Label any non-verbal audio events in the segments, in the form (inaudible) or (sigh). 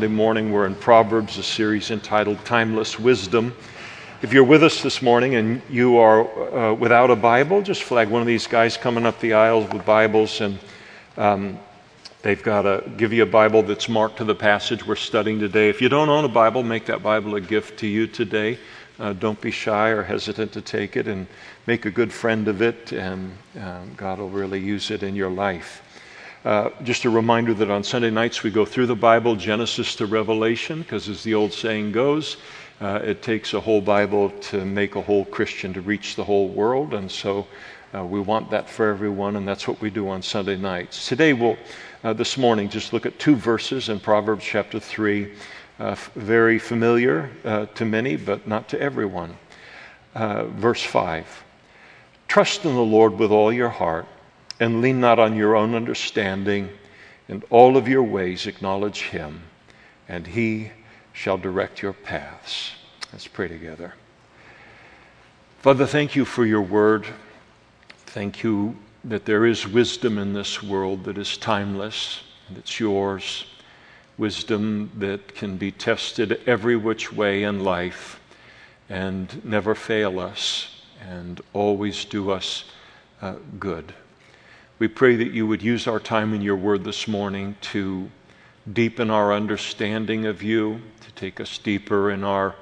Sunday morning. We're in Proverbs, a series entitled Timeless Wisdom. If you're with us this morning and you are uh, without a Bible, just flag one of these guys coming up the aisles with Bibles, and um, they've got to give you a Bible that's marked to the passage we're studying today. If you don't own a Bible, make that Bible a gift to you today. Uh, don't be shy or hesitant to take it and make a good friend of it, and um, God will really use it in your life. Uh, just a reminder that on Sunday nights we go through the Bible, Genesis to Revelation, because as the old saying goes, uh, it takes a whole Bible to make a whole Christian to reach the whole world. And so uh, we want that for everyone, and that's what we do on Sunday nights. Today, we'll, uh, this morning, just look at two verses in Proverbs chapter 3, uh, very familiar to many, but not to everyone. verse 5 Trust in the Lord with all your heart and lean not on your own understanding. In all of your ways acknowledge him, and he shall direct your paths. Let's pray together. Father, thank you for your word. Thank you that there is wisdom in this world that is timeless, and it's yours. Wisdom that can be tested every which way in life and never fail us and always do us uh, good. We pray that you would use our time in your word this morning to deepen our understanding of you, to take us deeper in our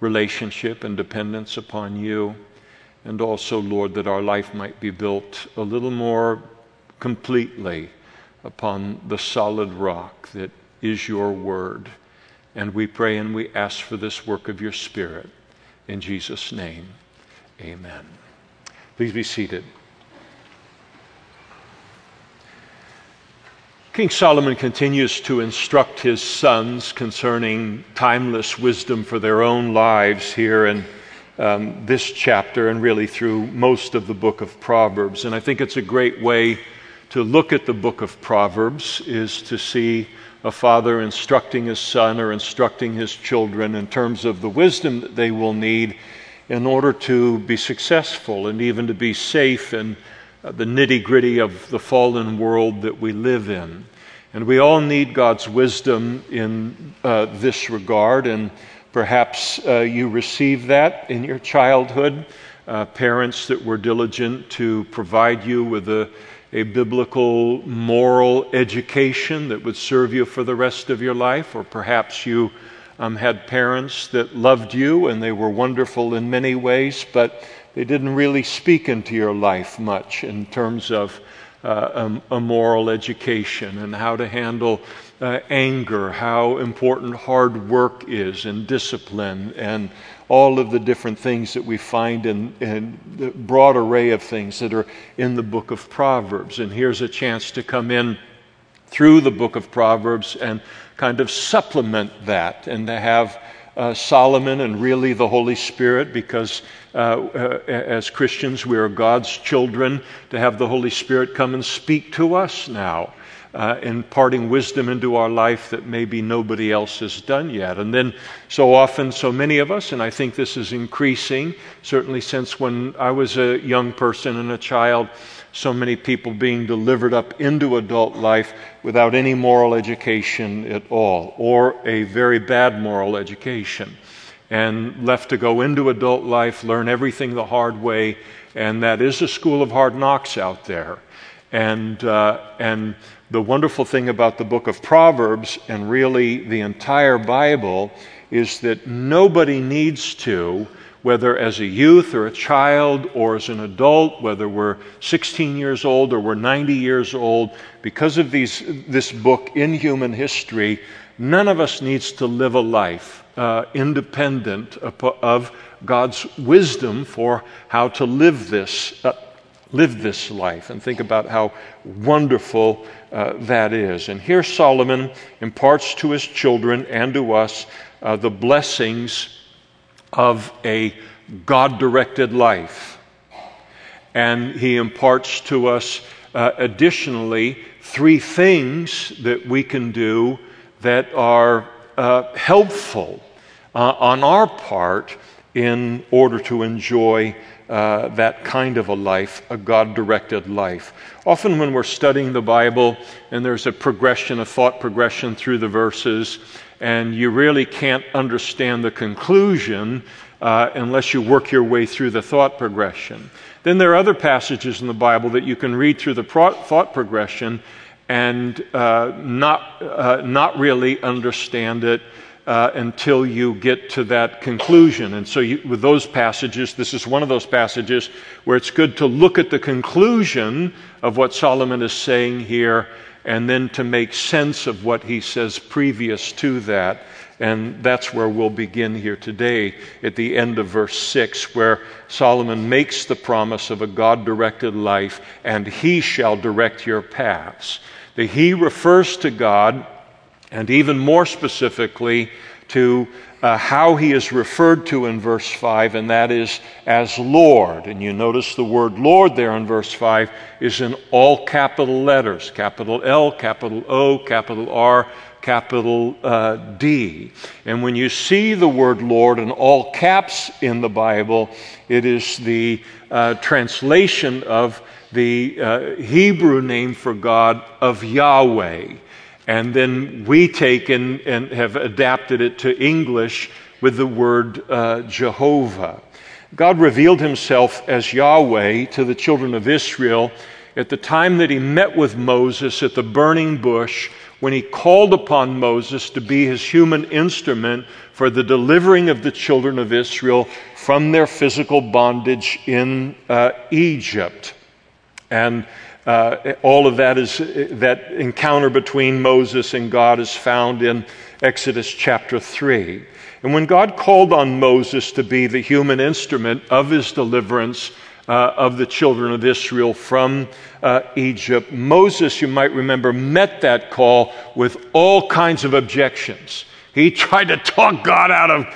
relationship and dependence upon you. And also, Lord, that our life might be built a little more completely upon the solid rock that is your word. And we pray and we ask for this work of your Spirit. In Jesus' name, amen. Please be seated. King Solomon continues to instruct his sons concerning timeless wisdom for their own lives here in um, this chapter and really through most of the book of Proverbs. And I think it's a great way to look at the book of Proverbs is to see a father instructing his son or instructing his children in terms of the wisdom that they will need in order to be successful and even to be safe and the nitty gritty of the fallen world that we live in. And we all need God's wisdom in uh, this regard, and perhaps uh, you received that in your childhood. Uh, parents that were diligent to provide you with a, a biblical moral education that would serve you for the rest of your life, or perhaps you um, had parents that loved you and they were wonderful in many ways, but they didn't really speak into your life much in terms of uh, a, a, moral education and how to handle uh, anger, how important hard work is, and discipline, and all of the different things that we find in, in the broad array of things that are in the book of Proverbs. And here's a chance to come in through the book of Proverbs and kind of supplement that and to have uh, Solomon and really the Holy Spirit, because uh, uh, as Christians we are God's children, to have the Holy Spirit come and speak to us now. Uh, imparting wisdom into our life that maybe nobody else has done yet. And then, so often, so many of us, and I think this is increasing, certainly since when I was a young person and a child, so many people being delivered up into adult life without any moral education at all, or a very bad moral education, and left to go into adult life, learn everything the hard way, and that is a school of hard knocks out there. And, uh, and the wonderful thing about the book of Proverbs, and really the entire Bible, is that nobody needs to whether as a youth or a child or as an adult, whether we're 16 years old or we're 90 years old, because of these, this book in human history, none of us needs to live a life uh, independent of God's wisdom for how to live this. Uh, live this life and think about how wonderful uh, that is. And here Solomon imparts to his children and to us uh, the blessings of a God directed life. And he imparts to us uh, additionally three things that we can do that are uh, helpful uh, on our part in order to enjoy uh, that kind of a life, a God directed life. Often, when we're studying the Bible and there's a progression, a thought progression through the verses, and you really can't understand the conclusion uh, unless you work your way through the thought progression. Then there are other passages in the Bible that you can read through the pro- thought progression and uh, not, uh, not really understand it uh, until you get to that conclusion. And so, you, with those passages, this is one of those passages where it's good to look at the conclusion of what Solomon is saying here and then to make sense of what he says previous to that. And that's where we'll begin here today at the end of verse 6, where Solomon makes the promise of a God directed life, and he shall direct your paths. The he refers to God and even more specifically to uh, how he is referred to in verse 5, and that is as Lord. And you notice the word Lord there in verse 5 is in all capital letters capital L, capital O, capital R, capital uh, D. And when you see the word Lord in all caps in the Bible, it is the uh, translation of the uh, Hebrew name for God of Yahweh. And then we take and, and have adapted it to English with the word uh, Jehovah. God revealed himself as Yahweh to the children of Israel at the time that he met with Moses at the burning bush when he called upon Moses to be his human instrument for the delivering of the children of Israel from their physical bondage in uh, Egypt. And uh, all of that is that encounter between Moses and God is found in Exodus chapter 3. And when God called on Moses to be the human instrument of his deliverance uh, of the children of Israel from uh, Egypt, Moses, you might remember, met that call with all kinds of objections. He (laughs) tried to talk God out of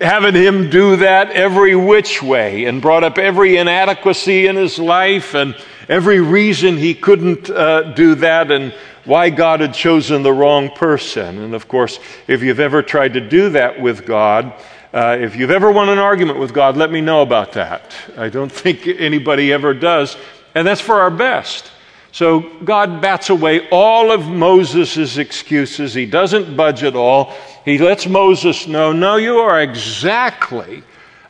having him do that every which way and brought up every inadequacy in his life and every reason he couldn't uh, do that and why God had chosen the wrong person. And of course, if you've ever tried to do that with God, uh, if you've ever won an argument with God, let me know about that. I don't (laughs) think anybody ever does, and that's for our best. So God bats away all of Moses' excuses. He doesn't budge at all. He lets Moses know, no, you are exactly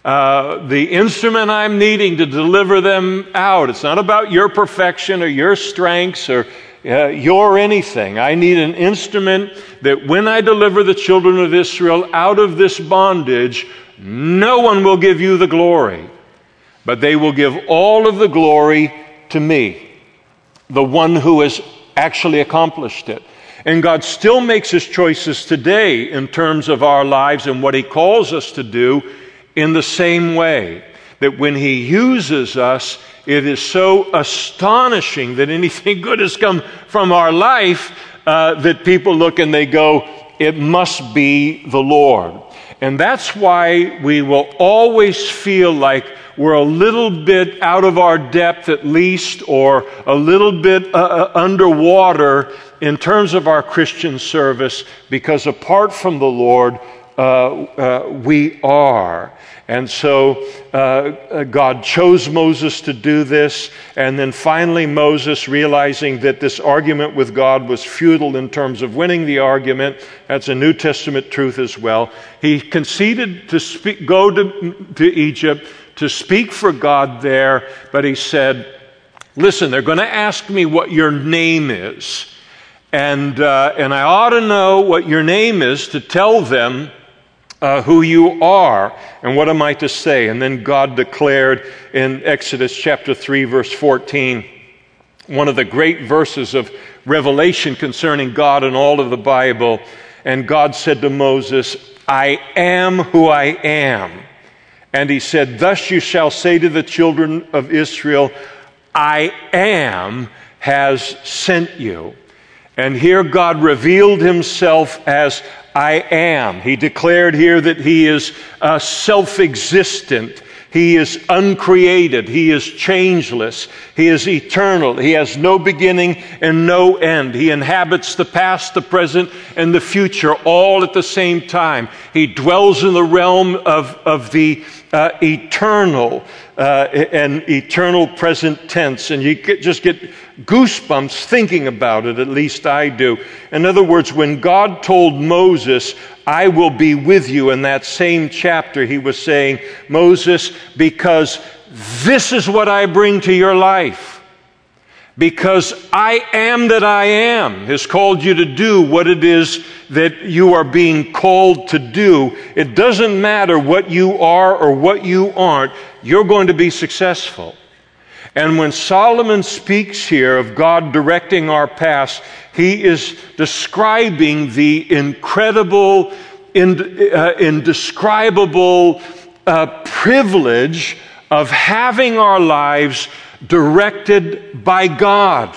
uh, the instrument I'm needing to deliver them out. It's not about your perfection or your strengths or uh, your anything. I need an instrument that when I deliver the children of Israel out of this bondage, no one will give you the glory, but they will give all of the glory to me, the one who has actually accomplished it. And God still makes his choices today in terms of our lives and what he calls us to do in the same way that when He uses us, it is so astonishing that anything (laughs) good has come from our life uh, that people look and they go, it must be the Lord. And that's why we will always feel like we're a little bit out of our depth, at least, or a little bit uh, uh underwater in terms of our Christian service, because apart from the Lord, uh, uh, we are. And so uh, uh, God chose Moses to do this. And then finally, Moses, realizing that this argument with God was futile in terms of winning the argument, that's a New Testament truth as well. He conceded to speak, go to, to Egypt to speak for God there, but he said, Listen, they're going to ask me what your name is. And, uh, and I ought to know what your name is to tell them uh, who you are. And what am I to say? And then God declared in Exodus chapter 3, verse 14, one of the great verses of revelation concerning God and all of the Bible. And God said to Moses, I am who I am. And he said, Thus you shall say to the children of Israel, I am has sent you. And here God revealed himself as I am. He declared here that he is uh, self existent. He is uncreated. He is changeless. He is eternal. He has no beginning and no end. He inhabits the past, the present, and the future all at the same time. He dwells in the realm of, of the uh, eternal uh, and eternal present tense. And you get, just get goosebumps thinking about it, at least I do. In other words, when God told Moses, I will be with you in that same chapter, he was saying, Moses, because this is what I bring to your life because I am that I am has called you to do what it is that you are being called to do. It doesn't matter what you are or what you aren't, you're going to be successful. And when Solomon speaks here of God directing our paths, he is describing the incredible, uh, indescribable uh, privilege of having our lives directed by God,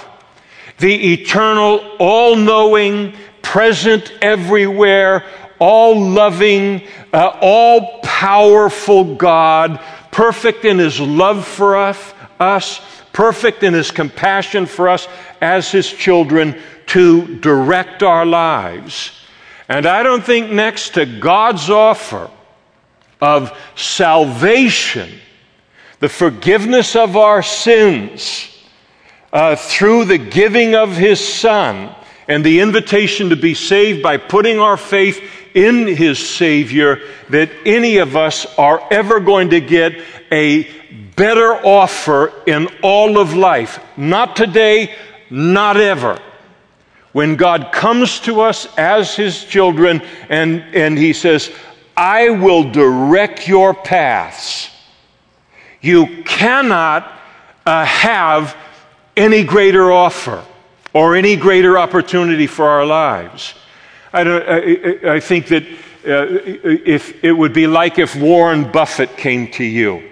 the eternal, all knowing, present everywhere, all loving, uh, all powerful God, perfect in his love for us, us, perfect in his compassion for us as his children to direct our lives. And I don't think next to God's offer of salvation the forgiveness of our sins uh, through the giving of His Son and the invitation to be saved by putting our faith in His Savior, that any of us are ever going to get a better offer in all of life. Not today, not ever. When God comes to us as His children and, and He says, I will direct your paths. You cannot uh, have any greater offer or any greater opportunity for our lives. I, I, I think that uh, if it would be like if Warren Buffett came to you,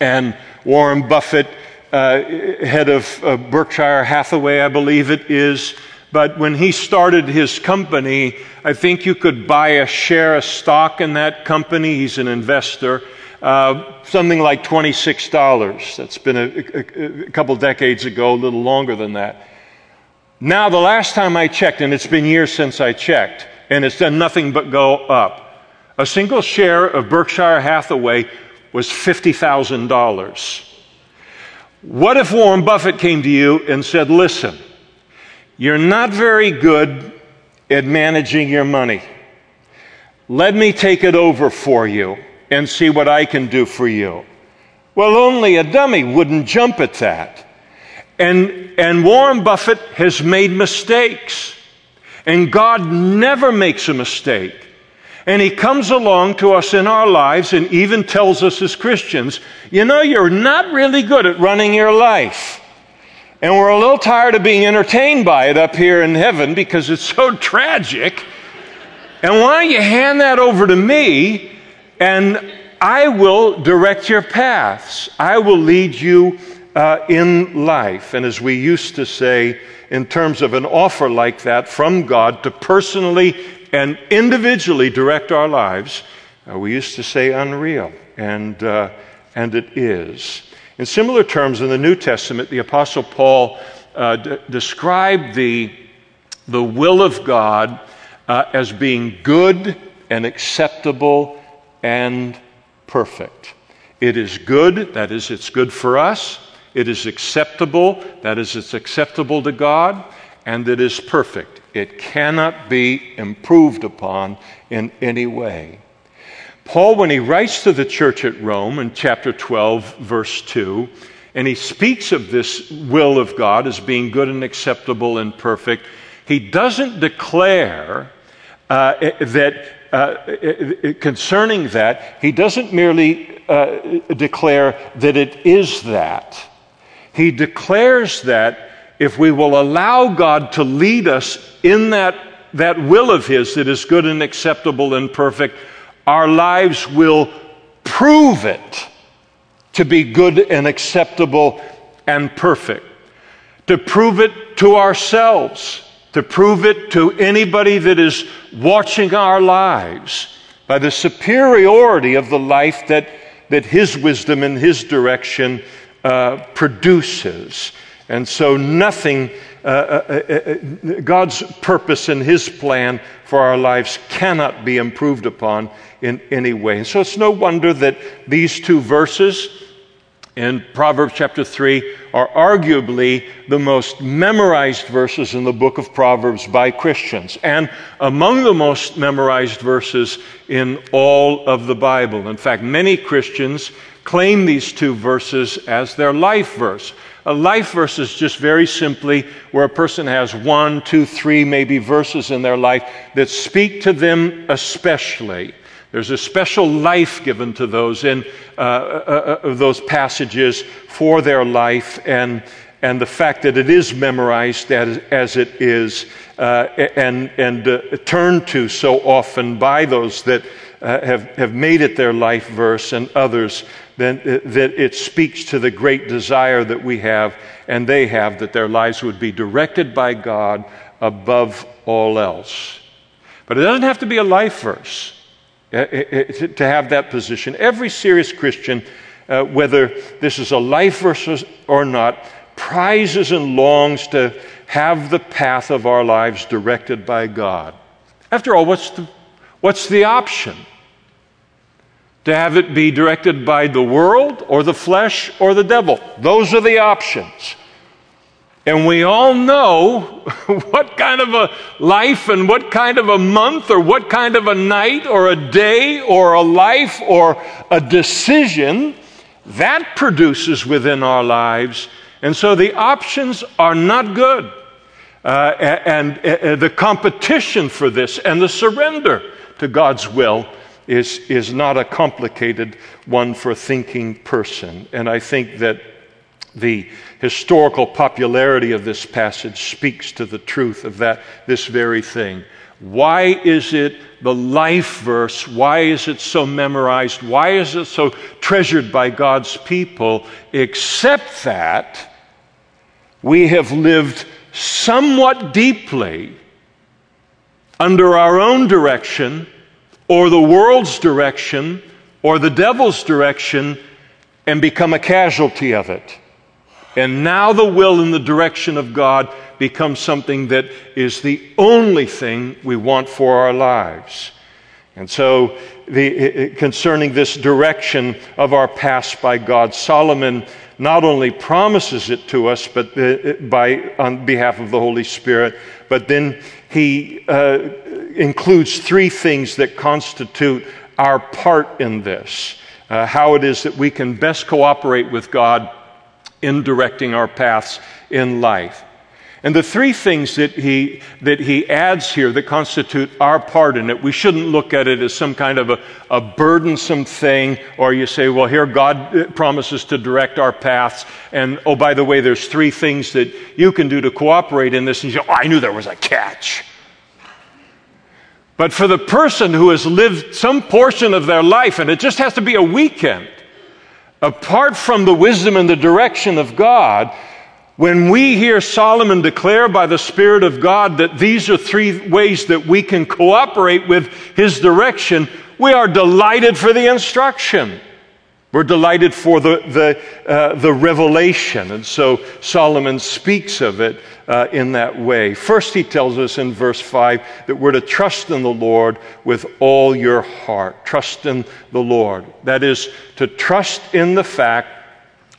and Warren Buffett, uh, head of uh, Berkshire Hathaway, I believe it is, but when he started his company, I think you could buy a share of stock in that company. He's an investor uh, something like $26. That's been a, a, a couple decades ago, a little longer than that. Now, the last time I checked, and it's been years since I checked, and it's done nothing but go up. A single share of Berkshire Hathaway was $50,000. What if Warren Buffett came to you and said, Listen, you're not very good at managing your money. Let me take it over for you and see what I can do for you. Well, only a dummy wouldn't jump at that. And, and Warren Buffett has made mistakes. And God never makes a mistake. And He comes along to us in our lives and even tells us as Christians, you know, you're not really good at running your life. And we're a little tired of being entertained by it up here in heaven because it's so (laughs) tragic. And why don't you hand that over to me and I will direct your paths. I will lead you uh, in life. And as we used to say, in terms of an offer like that from God to personally and individually direct our lives, uh, we used to say unreal. And, uh, and it is. In similar terms, in the New Testament, the Apostle Paul uh, d- described the, the will of God uh, as being good and acceptable and perfect. It is good, that is, it's good for us. It is acceptable, that is, it's acceptable to God. And it is perfect. It cannot be improved upon in any way. Paul, when he writes to the church at Rome in chapter 12, verse 2, and he speaks of this will of God as being good and acceptable and perfect, he doesn't declare uh, that uh, concerning that, he doesn't merely uh, declare that it is that. He declares that if we will allow God to lead us in that, that will of His that is good and acceptable and perfect, our lives will prove it to be good and acceptable and perfect. To prove it to ourselves to prove it to anybody that is watching our lives by the superiority of the life that, that His wisdom and His direction uh, produces. And so, nothing, uh, uh, uh, uh, God's purpose and His plan for our lives cannot be improved upon in any way. And so, it's no wonder that these two verses in Proverbs chapter 3 are arguably the most memorized verses in the book of Proverbs by Christians, and among the most memorized verses in all of the Bible. In fact, many Christians claim these two verses as their life verse. A life verse is just very simply where a person has one, two, three, maybe verses in their life that speak to them especially. There's a special life given to those in uh, uh, uh, those passages for their life, and and the fact that it is memorized as, as it is, uh, and and uh, turned to so often by those that uh, have have made it their life verse, and others then, that it speaks to the great desire that we have and they have that their lives would be directed by God above all else. But it doesn't have to be a life verse to have that position. Every serious Christian, uh, whether this is a life or not, prizes and longs to have the path of our lives directed by God. After all, what's the, what's the option? to have it be directed by the world or the flesh or the devil. Those are the options. And we all know (laughs) what kind of a life and what kind of a month or what kind of a night or a day or a life or a decision that produces within our lives. And so the options are not good. Uh, and, and uh, the competition for this and the surrender to God's will is, is not a complicated one for a thinking person. And I think that the historical popularity of this passage speaks to the truth of that, this very thing. Why is it the life verse? Why is it so memorized? Why is it so treasured by God's people? Except that we have lived somewhat deeply under our own direction or the world's direction or the devil's direction and become a casualty of it. And now the will and the direction of God becomes something that is the only thing we want for our lives. And so, the, concerning this direction of our past by God, Solomon not only promises it to us, but uh, by on behalf of the Holy Spirit, but then he uh, includes three things that constitute our part in this. Uh, how it is that we can best cooperate with God in directing our paths in life. And the three things that he, that he adds here that constitute our part in it, we shouldn't look at it as some kind of a, a burdensome thing, or you say, well, here God uh, promises to direct our paths, and oh, by the way, there's three things that you can do to cooperate in this, and you say, oh, I knew there was a catch. But for the person who has lived some portion of their life, and it just has to be a weekend, apart from the wisdom and the direction of God, when we hear Solomon declare by the Spirit of God that these are three ways that we can cooperate with his direction, we are delighted for the instruction. We're delighted for the, the, uh, the revelation. And so Solomon speaks of it uh, in that way. First, he tells us in verse 5 that we're to trust in the Lord with all your heart. Trust in the Lord. That is, to trust in the fact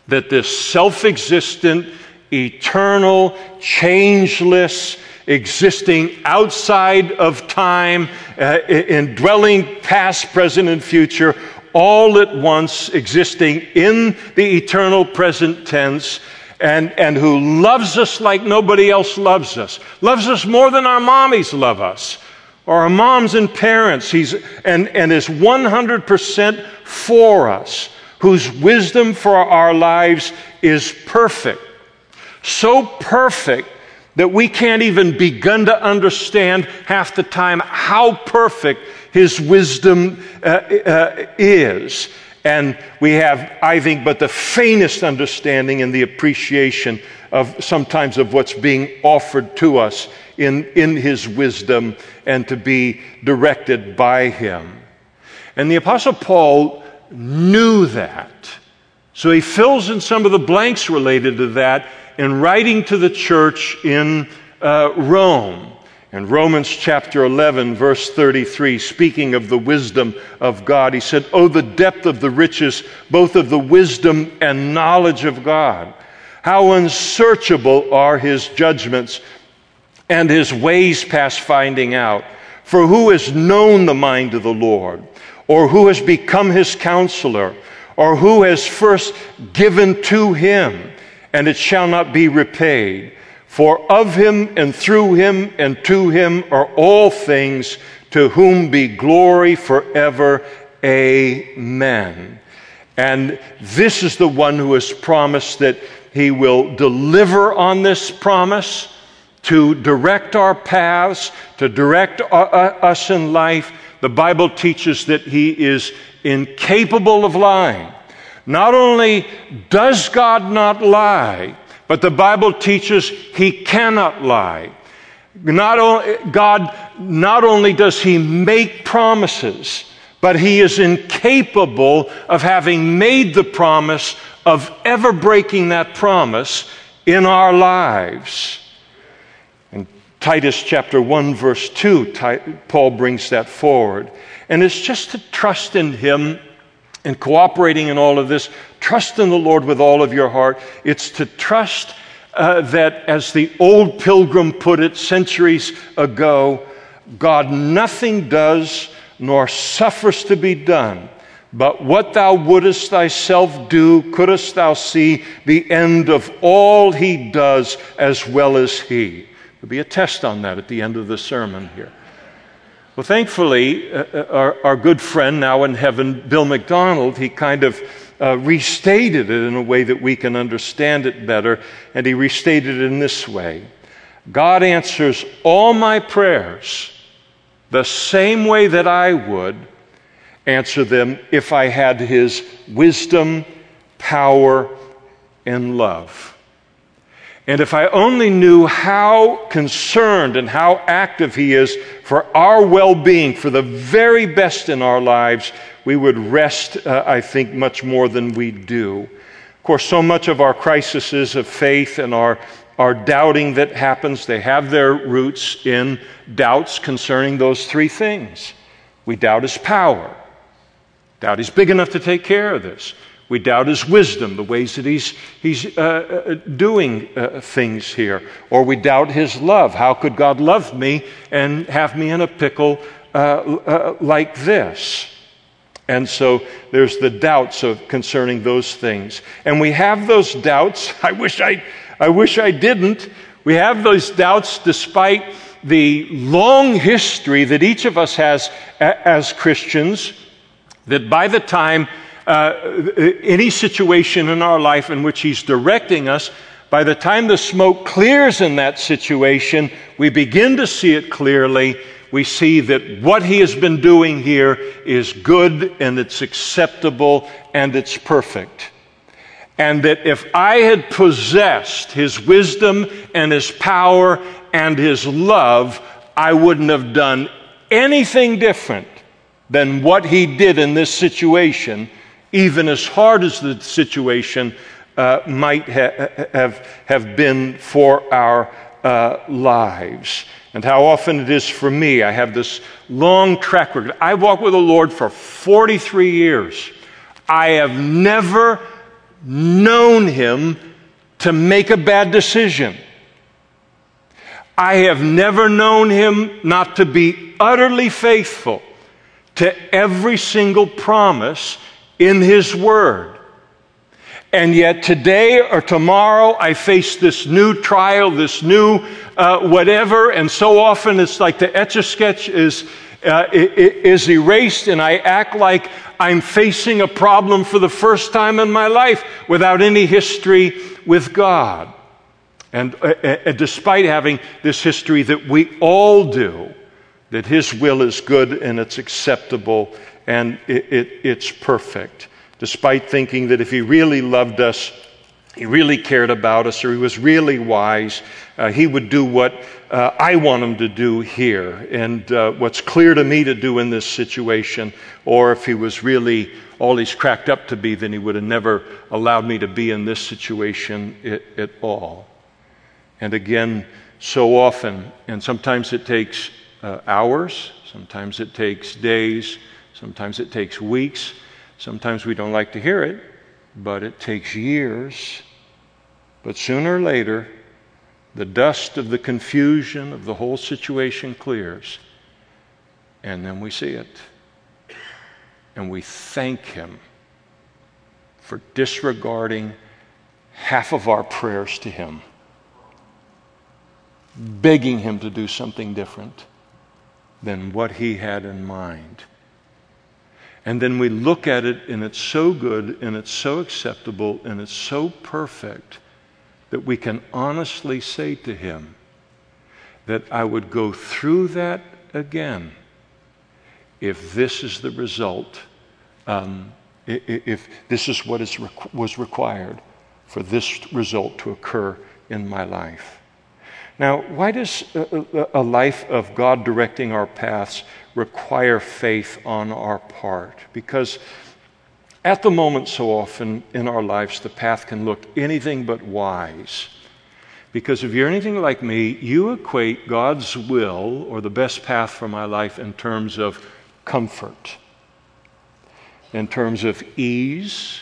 that this self existent, eternal, changeless, existing outside of time, uh, indwelling past, present, and future, all at once, existing in the eternal present tense, and, and who loves us like nobody else loves us, loves us more than our mommies love us, or our moms and parents, He's, and, and is 100% for us, whose wisdom for our lives is perfect. So perfect that we can't even begin to understand half the time how perfect his wisdom uh, uh, is. And we have, I think, but the faintest understanding and the appreciation of sometimes of what's being offered to us in, in his wisdom and to be directed by him. And the Apostle Paul knew that. So he fills in some of the blanks related to that in writing to the church in uh, Rome. In Romans chapter 11, verse 33, speaking of the wisdom of God, he said, Oh, the depth of the riches, both of the wisdom and knowledge of God. How unsearchable are his judgments and his ways past finding out. For who has known the mind of the Lord? Or who has become his counselor? Or who has first given to him, and it shall not be repaid? For of him and through him and to him are all things, to whom be glory forever. Amen. And this is the one who has promised that he will deliver on this promise to direct our paths, to direct us in life. The Bible teaches that He is incapable of lying. Not only does God not lie, but the Bible teaches He cannot lie. Not only, God not only does He make promises, but He is incapable of having made the promise of ever breaking that promise in our lives. And Titus chapter 1, verse 2, Paul brings that forward. And it's just to trust in Him and cooperating in all of this. Trust in the Lord with all of your heart. It's to trust uh, that, as the old pilgrim put it centuries ago, God nothing does nor suffers to be done. But what thou wouldest thyself do, couldst thou see the end of all he does as well as he. There'll be a test on that at the end of the sermon here. Well, thankfully, uh, uh, our, our, good friend now in heaven, Bill McDonald, he kind of uh, restated it in a way that we can understand it better, and he restated it in this way God answers all my prayers the same way that I would answer them if I had his wisdom, power, and love. And if I only knew how concerned and how active He is for our well being, for the very best in our lives, we would rest, uh, I think, much more than we do. Of course, so much of our crises of faith and our, our doubting that happens, they have their roots in doubts concerning those three things. We doubt His power, doubt He's big enough to take care of this. We doubt his wisdom, the ways that he's, he's uh, uh, doing uh, things here. Or we doubt his love. How could God love me and have me in a pickle uh, uh, like this? And so there's the doubts of concerning those things. And we have those doubts. (laughs) I wish I, I wish I didn't. We have those doubts despite the long history that each of us has as Christians, that by the time uh, any situation in our life in which He's directing us, by the time the smoke clears in that situation, we begin to see it clearly. We see that what He has been doing here is good and it's acceptable and it's perfect. And that if I had possessed His wisdom and His power and His love, I wouldn't have done anything different than what He did in this situation even as hard as the situation uh, might ha- have, have been for our uh, lives. And how often it is for me. I have this long track record. I walked with the Lord for 43 years. I have never known Him to make a bad decision. I have never known Him not to be utterly faithful to every single promise in His Word. And yet, today or tomorrow, I face this new trial, this new uh, whatever, and so often it's like the etch a sketch is, uh, is erased, and I act like I'm facing a problem for the first time in my life without any history with God. And uh, uh despite having this history that we all do, that His will is good and it's acceptable and it, it, it's perfect, despite thinking that if He really loved us, he really cared about us or he was really wise, uh, he would do what uh, I want him to do here and uh, what's clear to me to do in this situation. Or if he was really all he's cracked up to be, then he would have never allowed me to be in this situation at, at all. And again, so often, and sometimes it takes uh, hours, sometimes it takes days, sometimes it takes weeks, sometimes we don't like to hear it, but it takes years. But sooner or later, the dust of the confusion of the whole situation clears, and then we see it. And we thank Him for disregarding half of our prayers to Him, begging Him to do something different than what He had in mind. And then we look at it, and it's so good, and it's so acceptable, and it's so perfect that we can honestly say to Him that I would go through that again if this is the result, um, if this is what is, was required for this result to occur in my life. Now, why does a, a life of God directing our paths require faith on our part? Because at the moment, so often in our lives, the path can look anything but wise. Because if you're anything like me, you equate God's will or the best path for my life in terms of comfort, in terms of ease,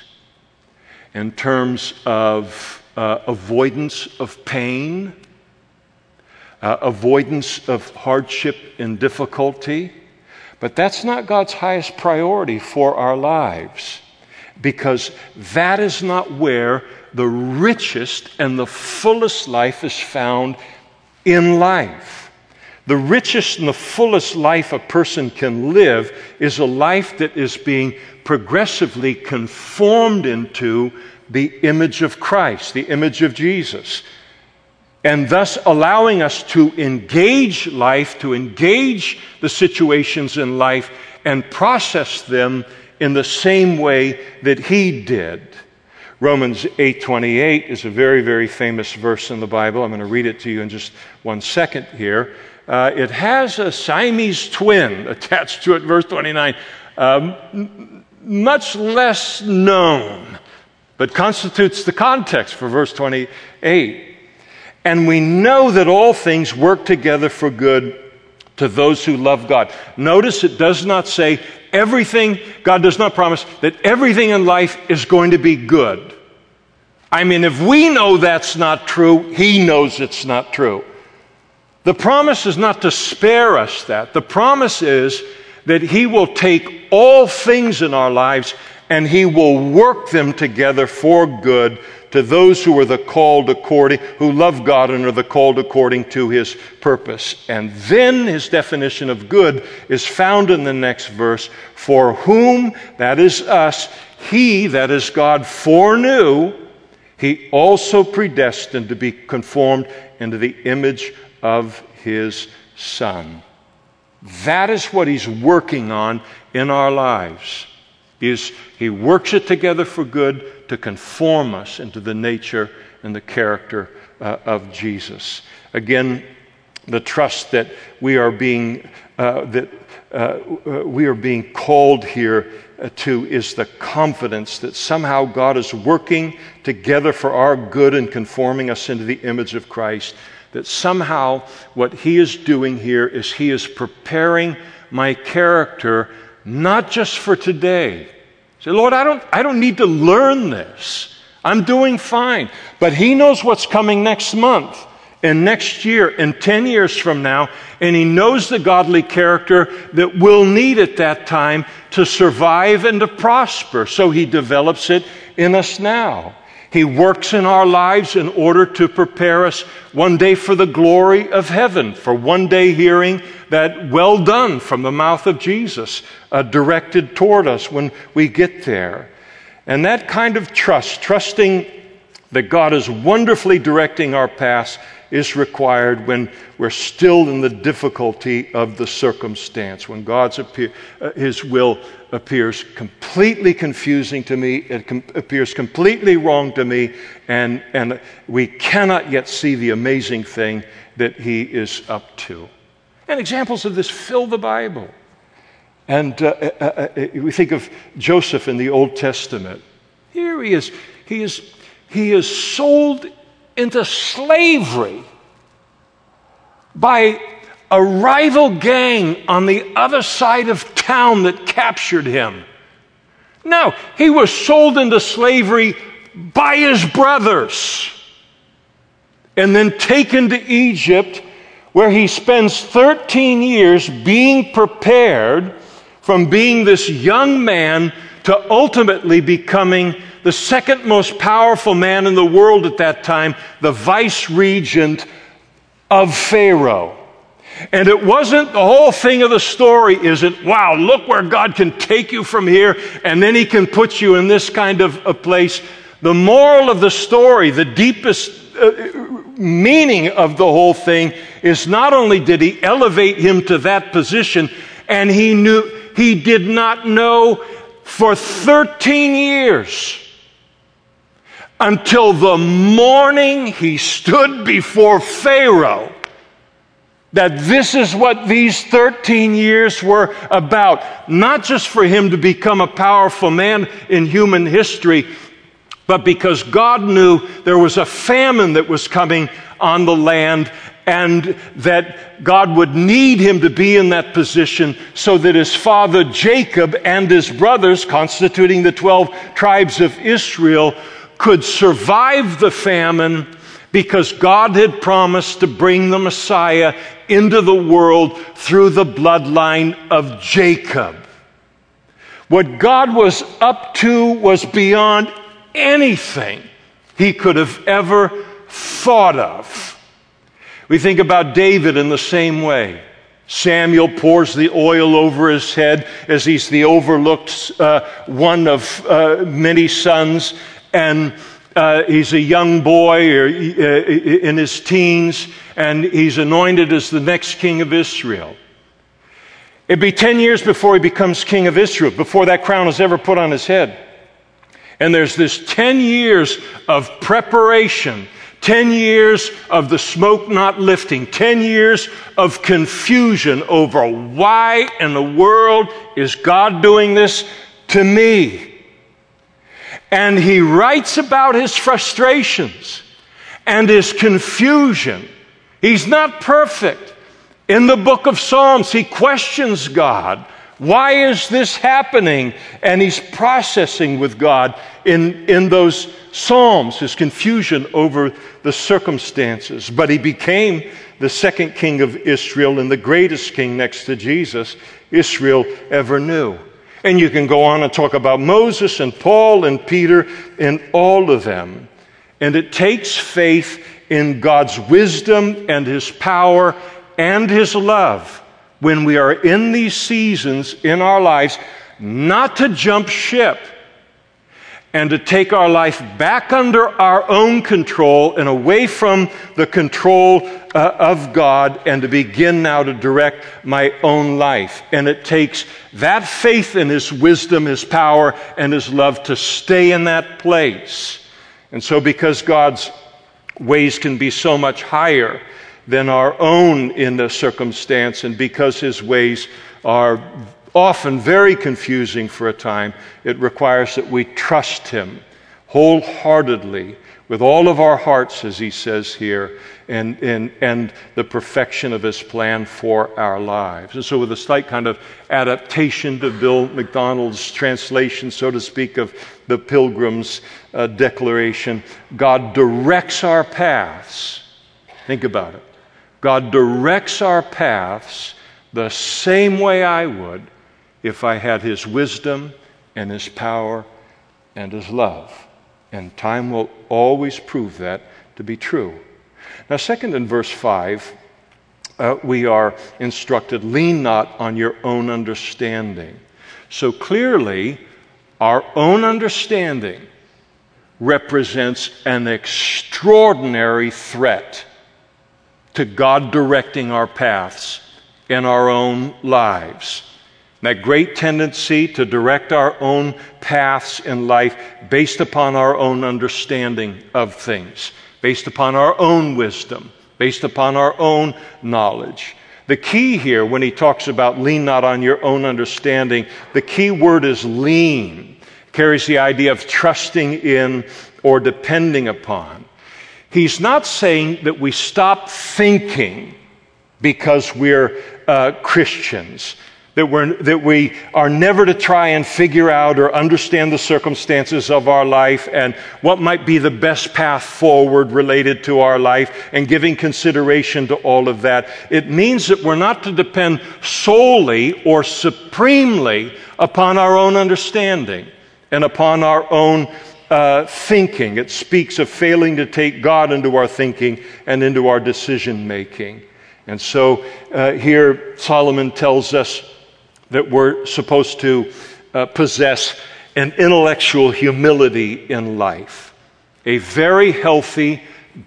in terms of uh, avoidance of pain, uh, avoidance of hardship and difficulty. But that's not God's highest priority for our lives because that is not where the richest and the fullest life is found in life. The richest and the fullest life a person can live is a life that is being progressively conformed into the image of Christ, the image of Jesus. And thus allowing us to engage life, to engage the situations in life, and process them in the same way that he did. Romans 8:28 is a very very famous verse in the Bible. I'm going to read it to you in just one second here. Uh, it has a Siamese twin (laughs) attached to it, verse 29, um, much less known, but constitutes the context for verse 28. And we know that all things work together for good to those who love God. Notice it does not say everything, God does not promise that everything in life is going to be good. I mean, if we know that's not true, He knows it's not true. The promise is not to spare us that. The promise is that He will take all things in our lives and He will work them together for good to those who are the called according, who love God and are the called according to his purpose. And then his definition of good is found in the next verse for whom, that is us, he, that is God, foreknew, he also predestined to be conformed into the image of his Son. That is what he's working on in our lives. Is he works it together for good to conform us into the nature and the character uh, of Jesus. Again, the trust that we are being uh, that uh, we are being called here uh, to is the confidence that somehow God is working together for our good and conforming us into the image of Christ. That somehow what He is doing here is He is preparing my character not just for today, Say, Lord, I don't, I don't need to learn this. I'm doing fine. But He knows what's coming next month and next year and 10 years from now, and He knows the godly character that we'll need at that time to survive and to prosper. So He develops it in us now. He works in our lives in order to prepare us one day for the glory of heaven, for one day hearing that well done from the mouth of Jesus uh, directed toward us when we get there. And that kind of trust, trusting that God is wonderfully directing our paths, is required when we're still in the difficulty of the circumstance, when God's appear, uh, His will appears completely confusing to me, it com- appears completely wrong to me, and, and we cannot yet see the amazing thing that He is up to. And examples of this fill the Bible. And uh, uh, uh, uh we think of Joseph in the Old Testament. Here he is. He is, he is sold into slavery by a rival gang on the other side of town that captured him. No, he was sold into slavery by his brothers and then taken to Egypt, where he spends 13 years being prepared from being this young man to ultimately becoming the second most powerful man in the world at that time, the vice regent of Pharaoh. And it wasn't the whole thing of the story isn't, it wow, look where God can take you from here and then he can put you in this kind of a place. The moral of the story, the deepest uh, meaning of the whole thing is not only did he elevate him to that position, and he knew, he did not know for 13 years until the morning he stood before Pharaoh that this is what these 13 years were about. Not just for him to become a powerful man in human history, but because God knew there was a famine that was coming on the land and that God would need him to be in that position so that his father Jacob and his brothers, constituting the 12 tribes of Israel, could survive the famine because God had promised to bring the Messiah into the world through the bloodline of Jacob. What God was up to was beyond anything he could have ever thought of. We think about David in the same way. Samuel pours the oil over his head as he's the overlooked uh, one of uh, many sons, and uh, he's a young boy or, uh, in his teens, and he's anointed as the next king of Israel. It'd be 10 years before he becomes king of Israel, before that crown is ever put on his head. And there's this 10 years of preparation 10 years of the smoke not lifting, 10 years of confusion over why in the world is God doing this to me? And he writes about his frustrations and his confusion. He's not perfect. In the book of Psalms, he questions God. Why is this happening? And he's processing with God in, in those Psalms, his confusion over the circumstances. But he became the second king of Israel and the greatest king next to Jesus Israel ever knew. And you can go on and talk about Moses and Paul and Peter and all of them. And it takes faith in God's wisdom and his power and his love when we are in these seasons in our lives not to jump ship and to take our life back under our own control and away from the control uh, of God and to begin now to direct my own life. And it takes that faith in His wisdom, His power, and His love to stay in that place. And so, because God's ways can be so much higher than our own in the circumstance, and because His ways are often very confusing for a time, it requires that we trust Him wholeheartedly with all of our hearts, as He says here, and, and, and the perfection of His plan for our lives. And so, with a slight kind of adaptation to Bill McDonald's translation, so to speak, of the Pilgrim's uh, Declaration, God directs our paths. Think about it. God directs our paths the same way I would if I had His wisdom and His power and His love. And time will always prove that to be true. Now, second in verse 5, uh, we are instructed lean not on your own understanding. So clearly, our own understanding represents an extraordinary threat to God directing our paths in our own lives. That great tendency to direct our own paths in life based upon our own understanding of things, based upon our own wisdom, based upon our own knowledge. The key here, when he talks about lean not on your own understanding, the key word is lean. carries the idea of trusting in or depending upon. He's not saying that we stop thinking because we're uh, Christians. That, we're, that we are never to try and figure out or understand the circumstances of our life and what might be the best path forward related to our life and giving consideration to all of that. It means that we're not to depend solely or supremely upon our own understanding and upon our own uh, thinking. It speaks of failing to take God into our thinking and into our decision making. And so uh, here Solomon tells us that we're supposed to uh, possess an intellectual humility in life, a very healthy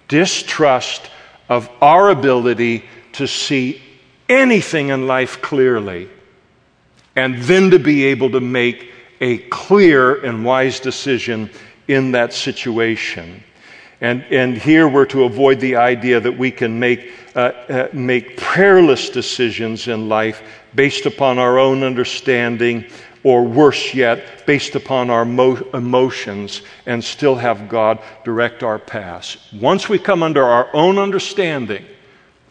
distrust of our ability to see anything in life clearly, and then to be able to make a clear and wise decision in that situation. And, and here we're to avoid the idea that we can make, uh, uh, make prayerless decisions in life based upon our own understanding, or worse yet, based upon our mo- emotions, and still have God direct our paths. Once we come under our own understanding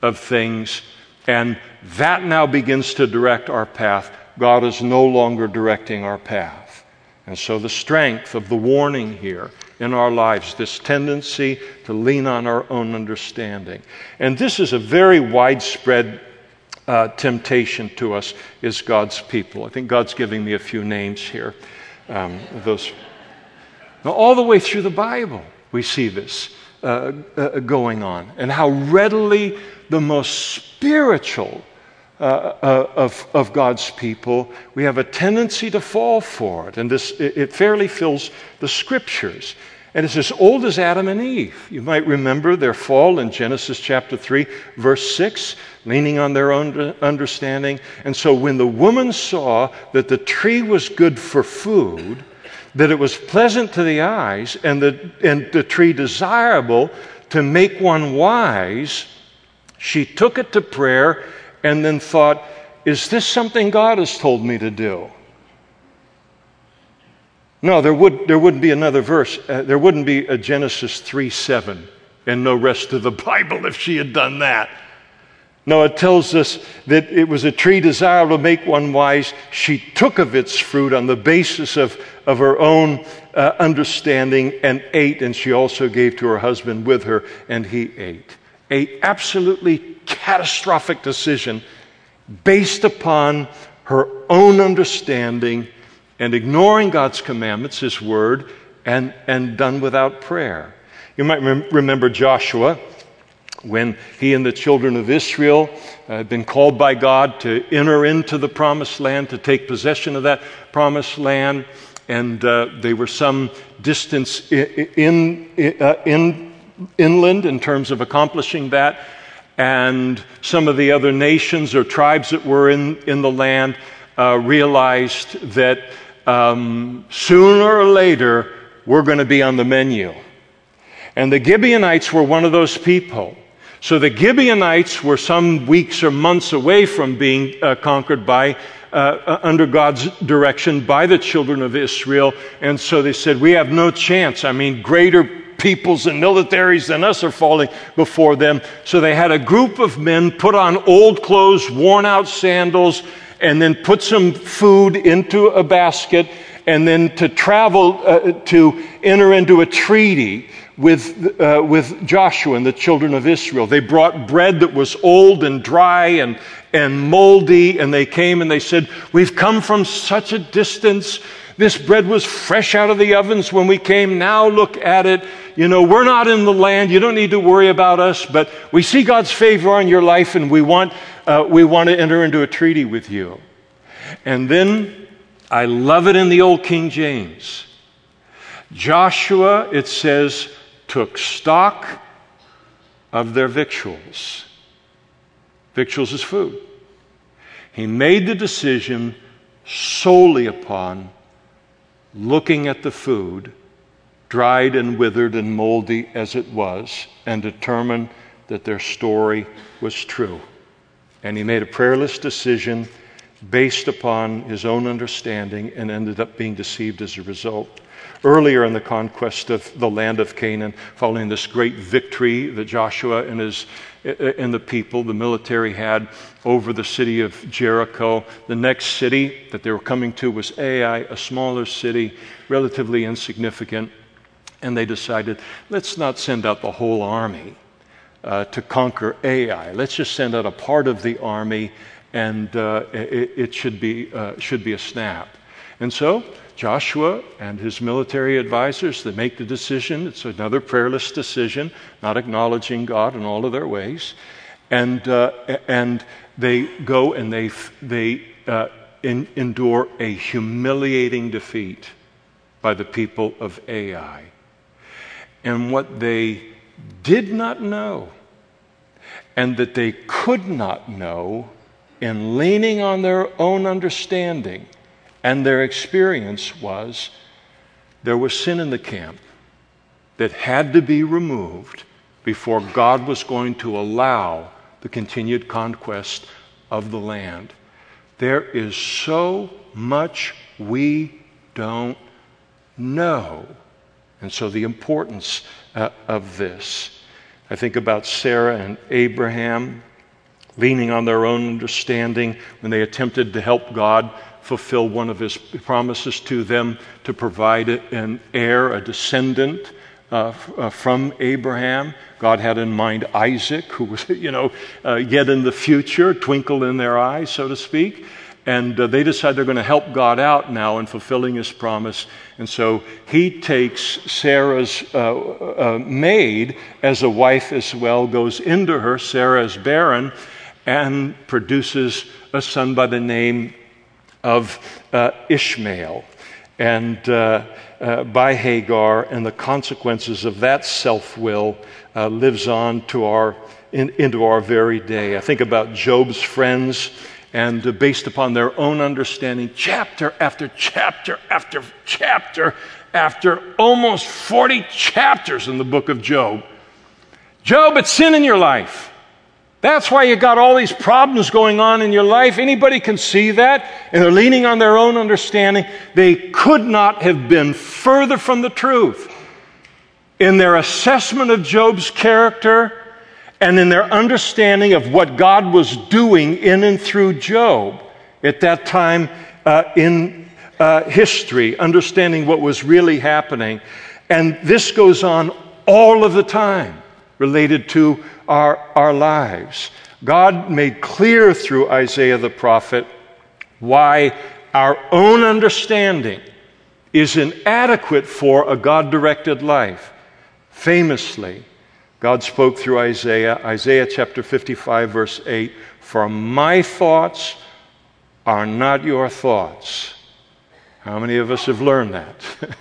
of things, and that now begins to direct our path, God is no longer directing our path. And so the strength of the warning here in our lives, this tendency to lean on our own understanding. And this is a very widespread uh, temptation to us is God's people. I think God's giving me a few names here. Um, those. All the way through the Bible, we see this uh, uh, going on, and how readily the most spiritual uh, uh, of, of God's people, we have a tendency to fall for it. And this, it, it fairly fills the scriptures. And it's as old as Adam and Eve. You might remember their fall in Genesis chapter 3, verse 6, leaning on their own understanding. And so when the woman saw that the tree was good for food, that it was pleasant to the eyes, and the, and the tree desirable to make one wise, she took it to prayer and then thought, is this something God has told me to do? No, there, would, there wouldn't be another verse. Uh, there wouldn't be a Genesis 3 7 and no rest of the (laughs) Bible if she had done that. No, it tells us that it was a tree desirable to make one wise. She took of its fruit on the basis of, of her own uh, understanding and ate, and she also gave to her husband with her, and he ate. A absolutely catastrophic decision based upon her own understanding and ignoring God's commandments, His word, and, and done without prayer. You might rem- remember Joshua when he and the children of Israel had been called by God to enter into the promised land, to take possession of that promised land, and uh, they were some distance in, in, uh, in, inland in terms of accomplishing that and some of the other nations or tribes that were in, in the land uh, realized that um, sooner or later we're going to be on the menu. And the Gibeonites were one of those people. So the Gibeonites were some weeks or months away from being uh, conquered by, uh, uh under God's direction by the children of Israel. And so they said, We have no chance. I mean, greater peoples and militaries than us are falling before them. So they had a group of men put on old clothes, worn out sandals, and then put some food into a basket, and then to travel uh, to enter into a treaty with, uh, with Joshua and the children of Israel. They brought bread that was old and dry and, and moldy, and they came and they said, We've come from such a distance. This bread was fresh out of the ovens when we came. Now look at it. You know, we're not in the land. You don't need to worry about us, but we see God's favor on your life and we want, uh, we want to enter into a treaty with you. And then I love it in the Old King James. Joshua, it says, took stock of their victuals. victuals is food. He made the decision solely upon looking at the food, dried and withered and moldy as it was, and determined that their story was true. And he made a prayerless decision based upon his own understanding and ended up being deceived as a result. Earlier in the conquest of the land of Canaan, following this great victory that Joshua and his and the people, the military had over the city of Jericho. The next city that they were coming to was Ai, a smaller city, relatively insignificant. And they decided, let's not send out the whole army uh, to conquer Ai. Let's just send out a part of the army, and uh, it, it, should be, uh, should be a snap. And so Joshua and his military advisors, they make the decision. It's another prayerless decision, not acknowledging God in all of their ways. And, uh, and they go and they, they uh, in, endure a humiliating defeat by the people of Ai. And what they did not know and that they could not know in leaning on their own understanding and their experience was there was sin in the camp that had to be removed before God was going to allow the continued conquest of the land. There is so much we don't know. And so the importance uh, of this. I think about Sarah and Abraham leaning on their own understanding when they attempted to help God fulfill one of his promises to them to provide an heir, a descendant uh, uh, from Abraham. God had in mind Isaac, who was, (laughs) you know, uh, yet in the future, twinkle in their eyes, so to speak. And uh, they decide they're going to help God out now in fulfilling his promise. And so he takes Sarah's uh, uh, maid as a wife as well, goes into her, Sarah is barren, and produces a son by the name of uh, Ishmael. And uh, uh, by Hagar, and the consequences of that self will lives on to our, in, into our very day. I think about Job's friends and uh, based upon their own understanding, chapter after chapter after chapter after almost 40 chapters in the book of Job. Job, it's sin in your life. That's why you got all these problems going on in your life. Anybody can see that, and they're leaning on their own understanding. They could not have been further from the truth. In their assessment of Job's character, and in their understanding of what God was doing in and through Job at that time uh, in uh, history, understanding what was really happening. And this goes on all of the time related to our, our lives. God made clear through Isaiah the prophet why our own understanding is inadequate for a God directed life. Famously, God spoke through Isaiah, Isaiah chapter 55, verse 8 For my thoughts are not your thoughts. How many of us have learned that? (laughs)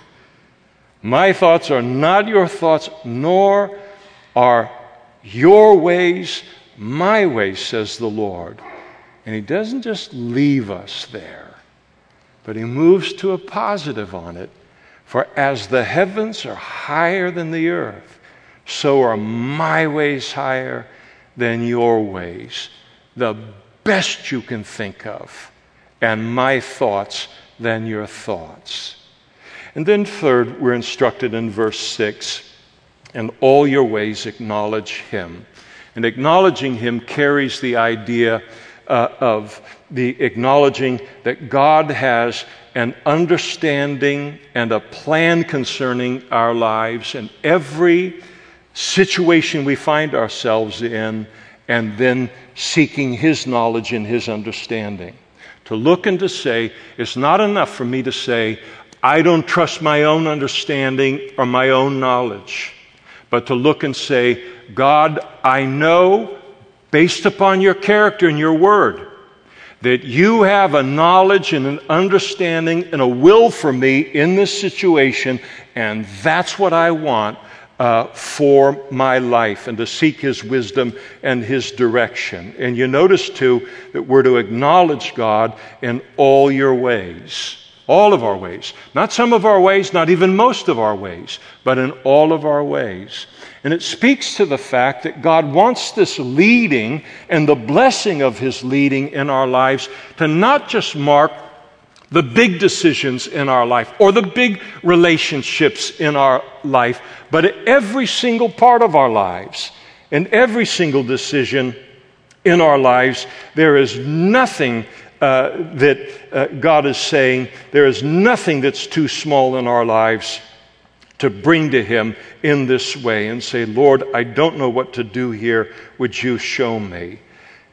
my thoughts are not your thoughts, nor are your ways my ways, says the Lord. And He doesn't just leave us there, but He moves to a positive on it. For as the heavens are higher than the earth, so are my ways higher than your ways, the best you can think of, and my thoughts than your thoughts. And then, third, we're instructed in verse 6 and all your ways acknowledge him. And acknowledging him carries the idea uh, of the acknowledging that God has an understanding and a plan concerning our lives, and every situation we find ourselves in and then seeking His knowledge and His understanding. To look and to say, it's not enough for me to say, I don't trust my own understanding or my own knowledge, but to look and say, God, I know based upon your character and your word that you have a knowledge and an understanding and a will for me in this situation, and that's what I want uh, for my life and to seek His wisdom and His direction. And you notice too that we're to acknowledge God in all your ways. All of our ways. Not some of our ways, not even most of our ways, but in all of our ways. And it speaks to the fact that God wants this leading and the blessing of His leading in our lives to not just mark the big decisions in our life or the big relationships in our life, but every single part of our lives and every single decision in our lives, there is nothing uh, that uh, God is saying, there is nothing that's too small in our lives to bring to Him in this way and say, Lord, I don't know what to do here. Would you show me?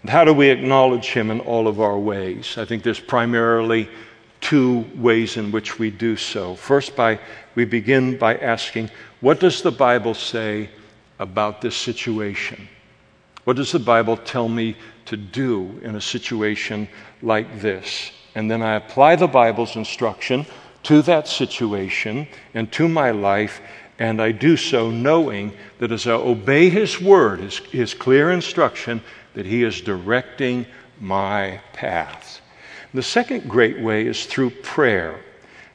And how do we acknowledge Him in all of our ways? I think there's primarily two ways in which we do so. First, by we begin by asking, what does the Bible say about this situation? What does the Bible tell me to do in a situation like this? And then I apply the Bible's instruction to that situation and to my life, and I do so knowing that as I obey His word, His, his clear instruction, that He is directing my paths. The second great way is through prayer,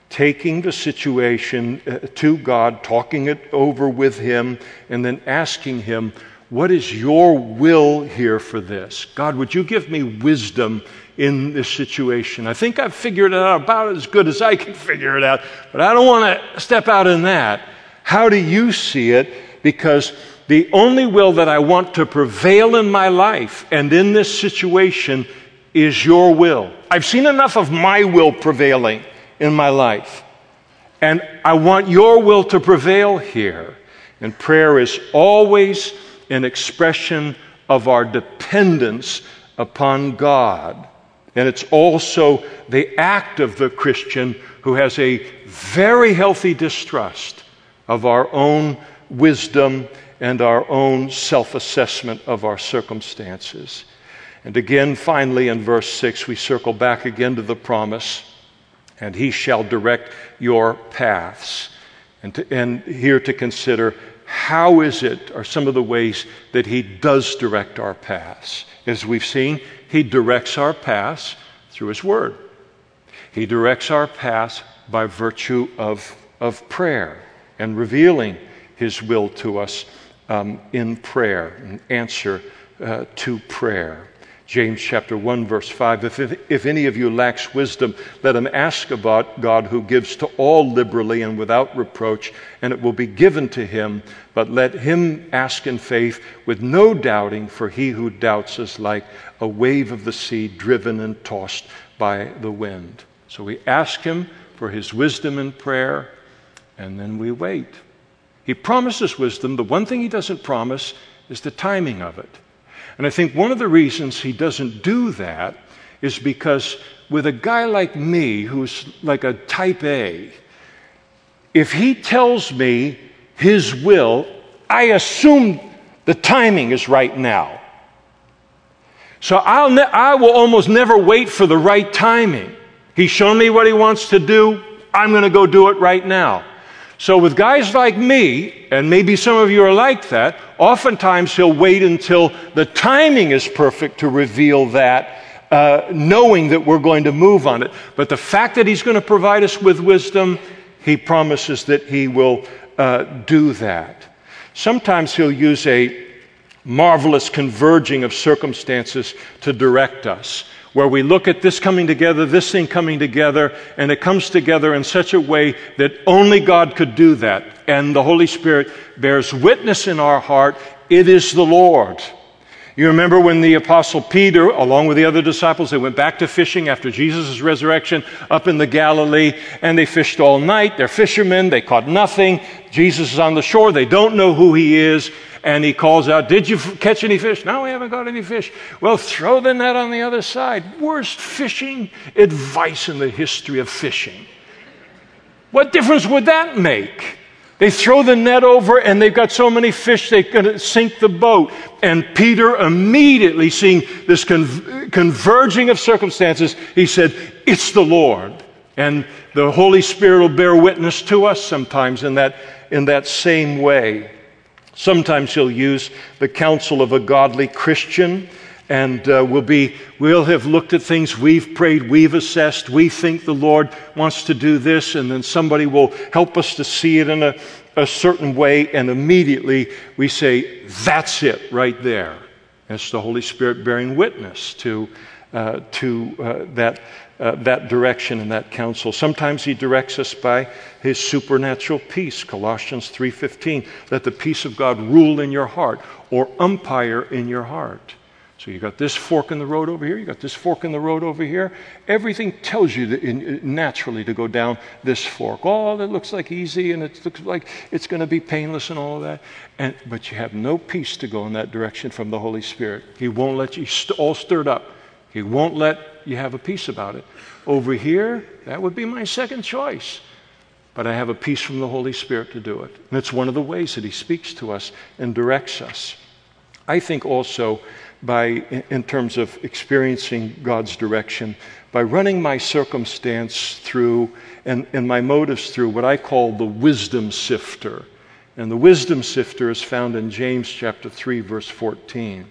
taking the situation uh, to God, talking it over with Him, and then asking Him, What is your will here for this? God, would you give me wisdom in this situation? I think I've figured it out about as good as I can (laughs) figure it out, but I don't want to step out in that. How do you see it? Because the only will that I want to prevail in my life and in this situation is your will. I've seen enough of my will prevailing in my life. And I want your will to prevail here. And prayer is always an expression of our dependence upon God. And it's also the act of the Christian who has a very healthy distrust of our own wisdom and our own self assessment of our circumstances. And again, finally, in verse 6, we circle back again to the promise, and he shall direct your paths. And, to, and here to consider how is it, are some of the ways that he does direct our paths. As we've seen, he directs our paths through his word. He directs our paths by virtue of, of prayer and revealing his will to us um, in prayer, and answer uh, to prayer. James chapter 1 verse 5 if, if any of you lacks wisdom let him ask about God who gives to all liberally and without reproach and it will be given to him. But let him ask in faith with no doubting for he who doubts is like a wave of the sea driven and tossed by the wind. So we ask him for his wisdom in prayer and then we wait. He promises wisdom. The one thing he doesn't promise is the timing of it and I think one of the reasons he doesn't do that is because with a guy like me, who's like a type A, if he tells me his will, I assume the timing is right now. So I'll ne- I will almost never wait for the right timing. He's shown me what he wants to do. I'm going to go do it right now. So, with guys like me, and maybe some of you are like that, oftentimes he'll wait until the timing is perfect to reveal that, uh, knowing that we're going to move on it. But the fact that he's going to provide us with wisdom, he promises that he will uh, do that. Sometimes he'll use a marvelous converging of circumstances to direct us where we look at this coming together, this thing coming together, and it comes together in such a way that only God could do that. And the Holy Spirit bears witness in our heart it is the Lord. You remember when the Apostle Peter, along with the other disciples, they went back to fishing after Jesus' resurrection up in the Galilee, and they fished all night. They're fishermen, they caught nothing. Jesus is on the shore, they don't know who he is and he calls out, Did you catch any fish? No, we haven't caught any fish. Well, throw the net on the other side. Worst fishing advice in the history of fishing. What difference would that make? They throw the net over and they've got so many fish they can sink the boat. And Peter, immediately seeing this con- converging of circumstances, he said, It's the Lord. And the Holy Spirit will bear witness to us sometimes in that, in that same way. Sometimes he'll use the counsel of a godly Christian, and uh, we'll, be, we'll have looked at things, we've prayed, we've assessed, we think the Lord wants to do this, and then somebody will help us to see it in a, a certain way, and immediately we say, That's it right there. It's the Holy Spirit bearing witness to, uh, to uh, that uh, that direction and that counsel. Sometimes he directs us by his supernatural peace. Colossians 3:15, let the peace of God rule in your heart or umpire in your heart. So you got this fork in the road over here, you got this fork in the road over here. Everything tells you in, naturally to go down this fork. Oh, it looks like easy and it looks like it's going to be painless and all of that. And, but you have no peace to go in that direction from the Holy Spirit. He won't let you st- all stirred up. He won't let you have a peace about it. Over here, that would be my second choice. But I have a peace from the Holy Spirit to do it. And it's one of the ways that He speaks to us and directs us. I think also by, in terms of experiencing God's direction, by running my circumstance through and, and my motives through what I call the wisdom sifter. And the wisdom sifter is found in James chapter 3, verse 14.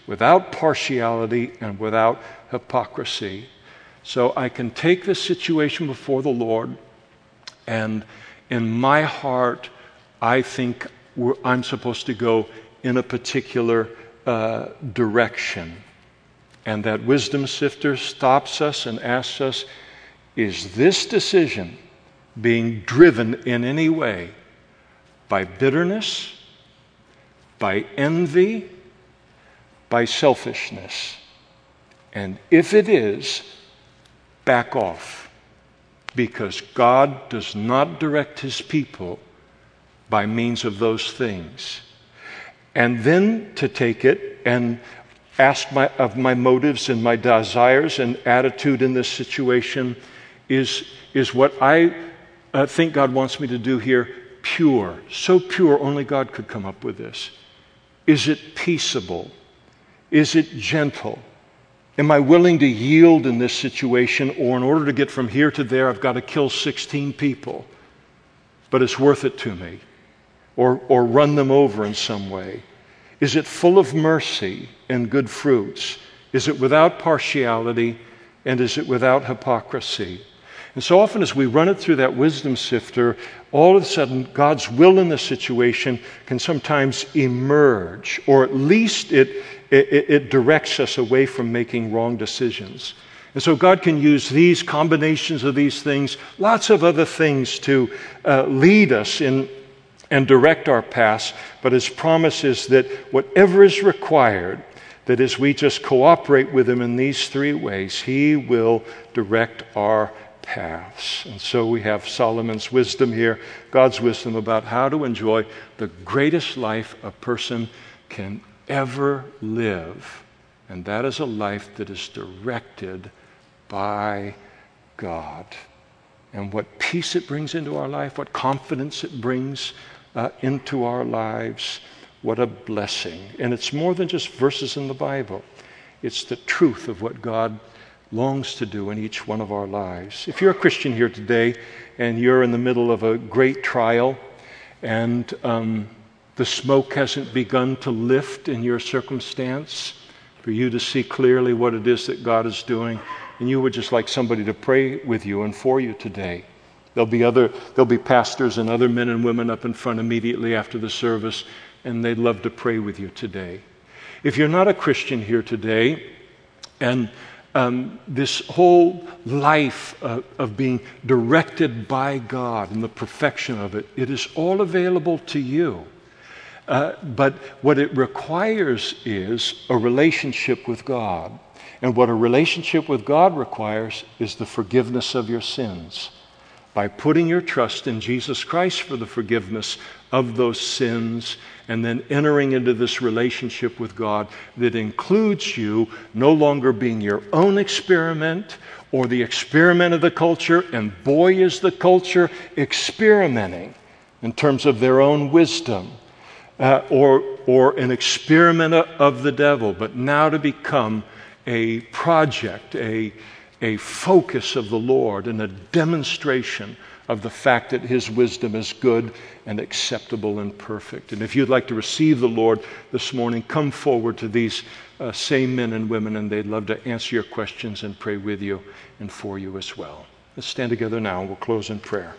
without partiality and without hypocrisy. So I can take this situation before the Lord, and in my heart, I think I'm supposed to go in a particular uh, direction. And that wisdom sifter stops us and asks us, Is this decision being driven in any way by bitterness, by envy, by selfishness? And if it is, back off. Because God does not direct his people by means of those things. And then to take it and ask my, of my motives and my desires and attitude in this situation is, is what I uh, think God wants me to do here pure. So pure, only God could come up with this. Is it peaceable? Is it gentle? Am I willing to yield in this situation, or in order to get from here to there, I've got to kill 16 people? But it's worth it to me. Or, or run them over in some way. Is it full of mercy and good fruits? Is it without partiality? And is it without hypocrisy? And so often, as we run it through that wisdom sifter, all of a sudden, God's will in the situation can sometimes emerge, or at least it, it, it, directs us away from making wrong decisions. And so, God can use these combinations of these things, lots of other things, to uh, lead us in and direct our paths. But His promise is that whatever is required, that as we just cooperate with Him in these three ways, He will direct our paths. And so we have Solomon's wisdom here, God's wisdom about how to enjoy the greatest life a person can ever live. And that is a life that is directed by God. And what peace it brings into our life, what confidence it brings uh, into our lives. What a blessing. And it's more than just verses in the Bible, it's the truth of what God longs to do in each one of our lives. If you're a Christian here today and you're in the middle of a great trial and um, the smoke hasn't begun to lift in your circumstance, for you to see clearly what it is that God is doing, and you would just like somebody to pray with you and for you today. There'll be other there'll be pastors and other men and women up in front immediately after the service, and they'd love to pray with you today. If you're not a Christian here today, and um, this whole life of, of being directed by God and the perfection of it, it is all available to you. Uh, but what it requires is a relationship with God. And what a relationship with God requires is the forgiveness of your sins by putting your trust in Jesus Christ for the forgiveness of those sins and then entering into this relationship with God that includes you no longer being your own experiment or the experiment of the culture, and boy, is the culture experimenting in terms of their own wisdom. Uh, or, or an experiment of the devil, but now to become a project, a, a focus of the Lord, and a demonstration of the fact that His wisdom is good and acceptable and perfect. And if you'd like to receive the Lord this morning, come forward to these uh, same men and women, and they'd love to answer your questions and pray with you and for you as well. Let's stand together now, and we'll close in prayer.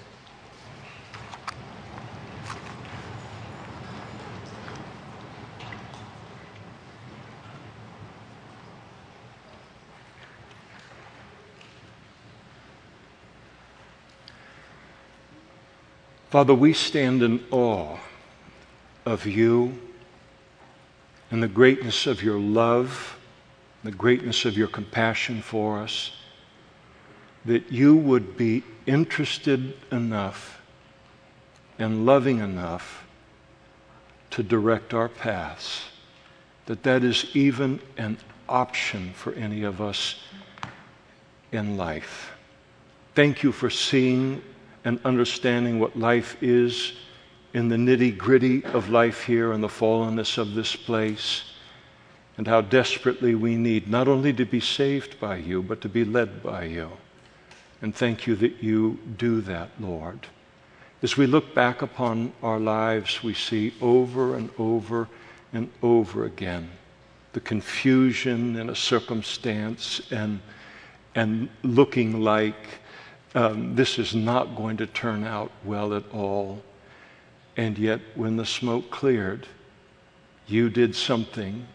Father, we stand in awe of you and the greatness of your love, the greatness of your compassion for us, that you would be interested enough and loving enough to direct our paths, that that is even an option for any of us in life. Thank you for seeing and understanding what life is in the nitty gritty of life here and the fallenness of this place, and how desperately we need not only to be saved by you, but to be led by you. And thank you that you do that, Lord. As we look back upon our lives, we see over and over and over again the confusion in a circumstance and, and looking like um, this is not going to turn out well at all. And yet, when the smoke cleared, you did something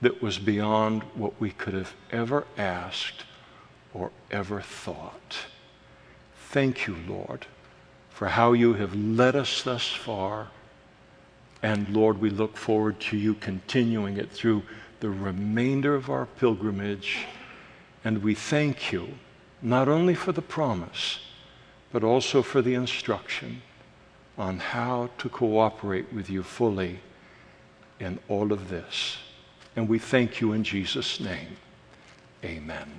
that was beyond what we could have ever asked or ever thought. Thank you, Lord, for how you have led us thus far. And Lord, we look forward to you continuing it through the remainder of our pilgrimage. And we thank you not only for the promise, but also for the instruction on how to cooperate with you fully in all of this. And we thank you in Jesus' name. Amen.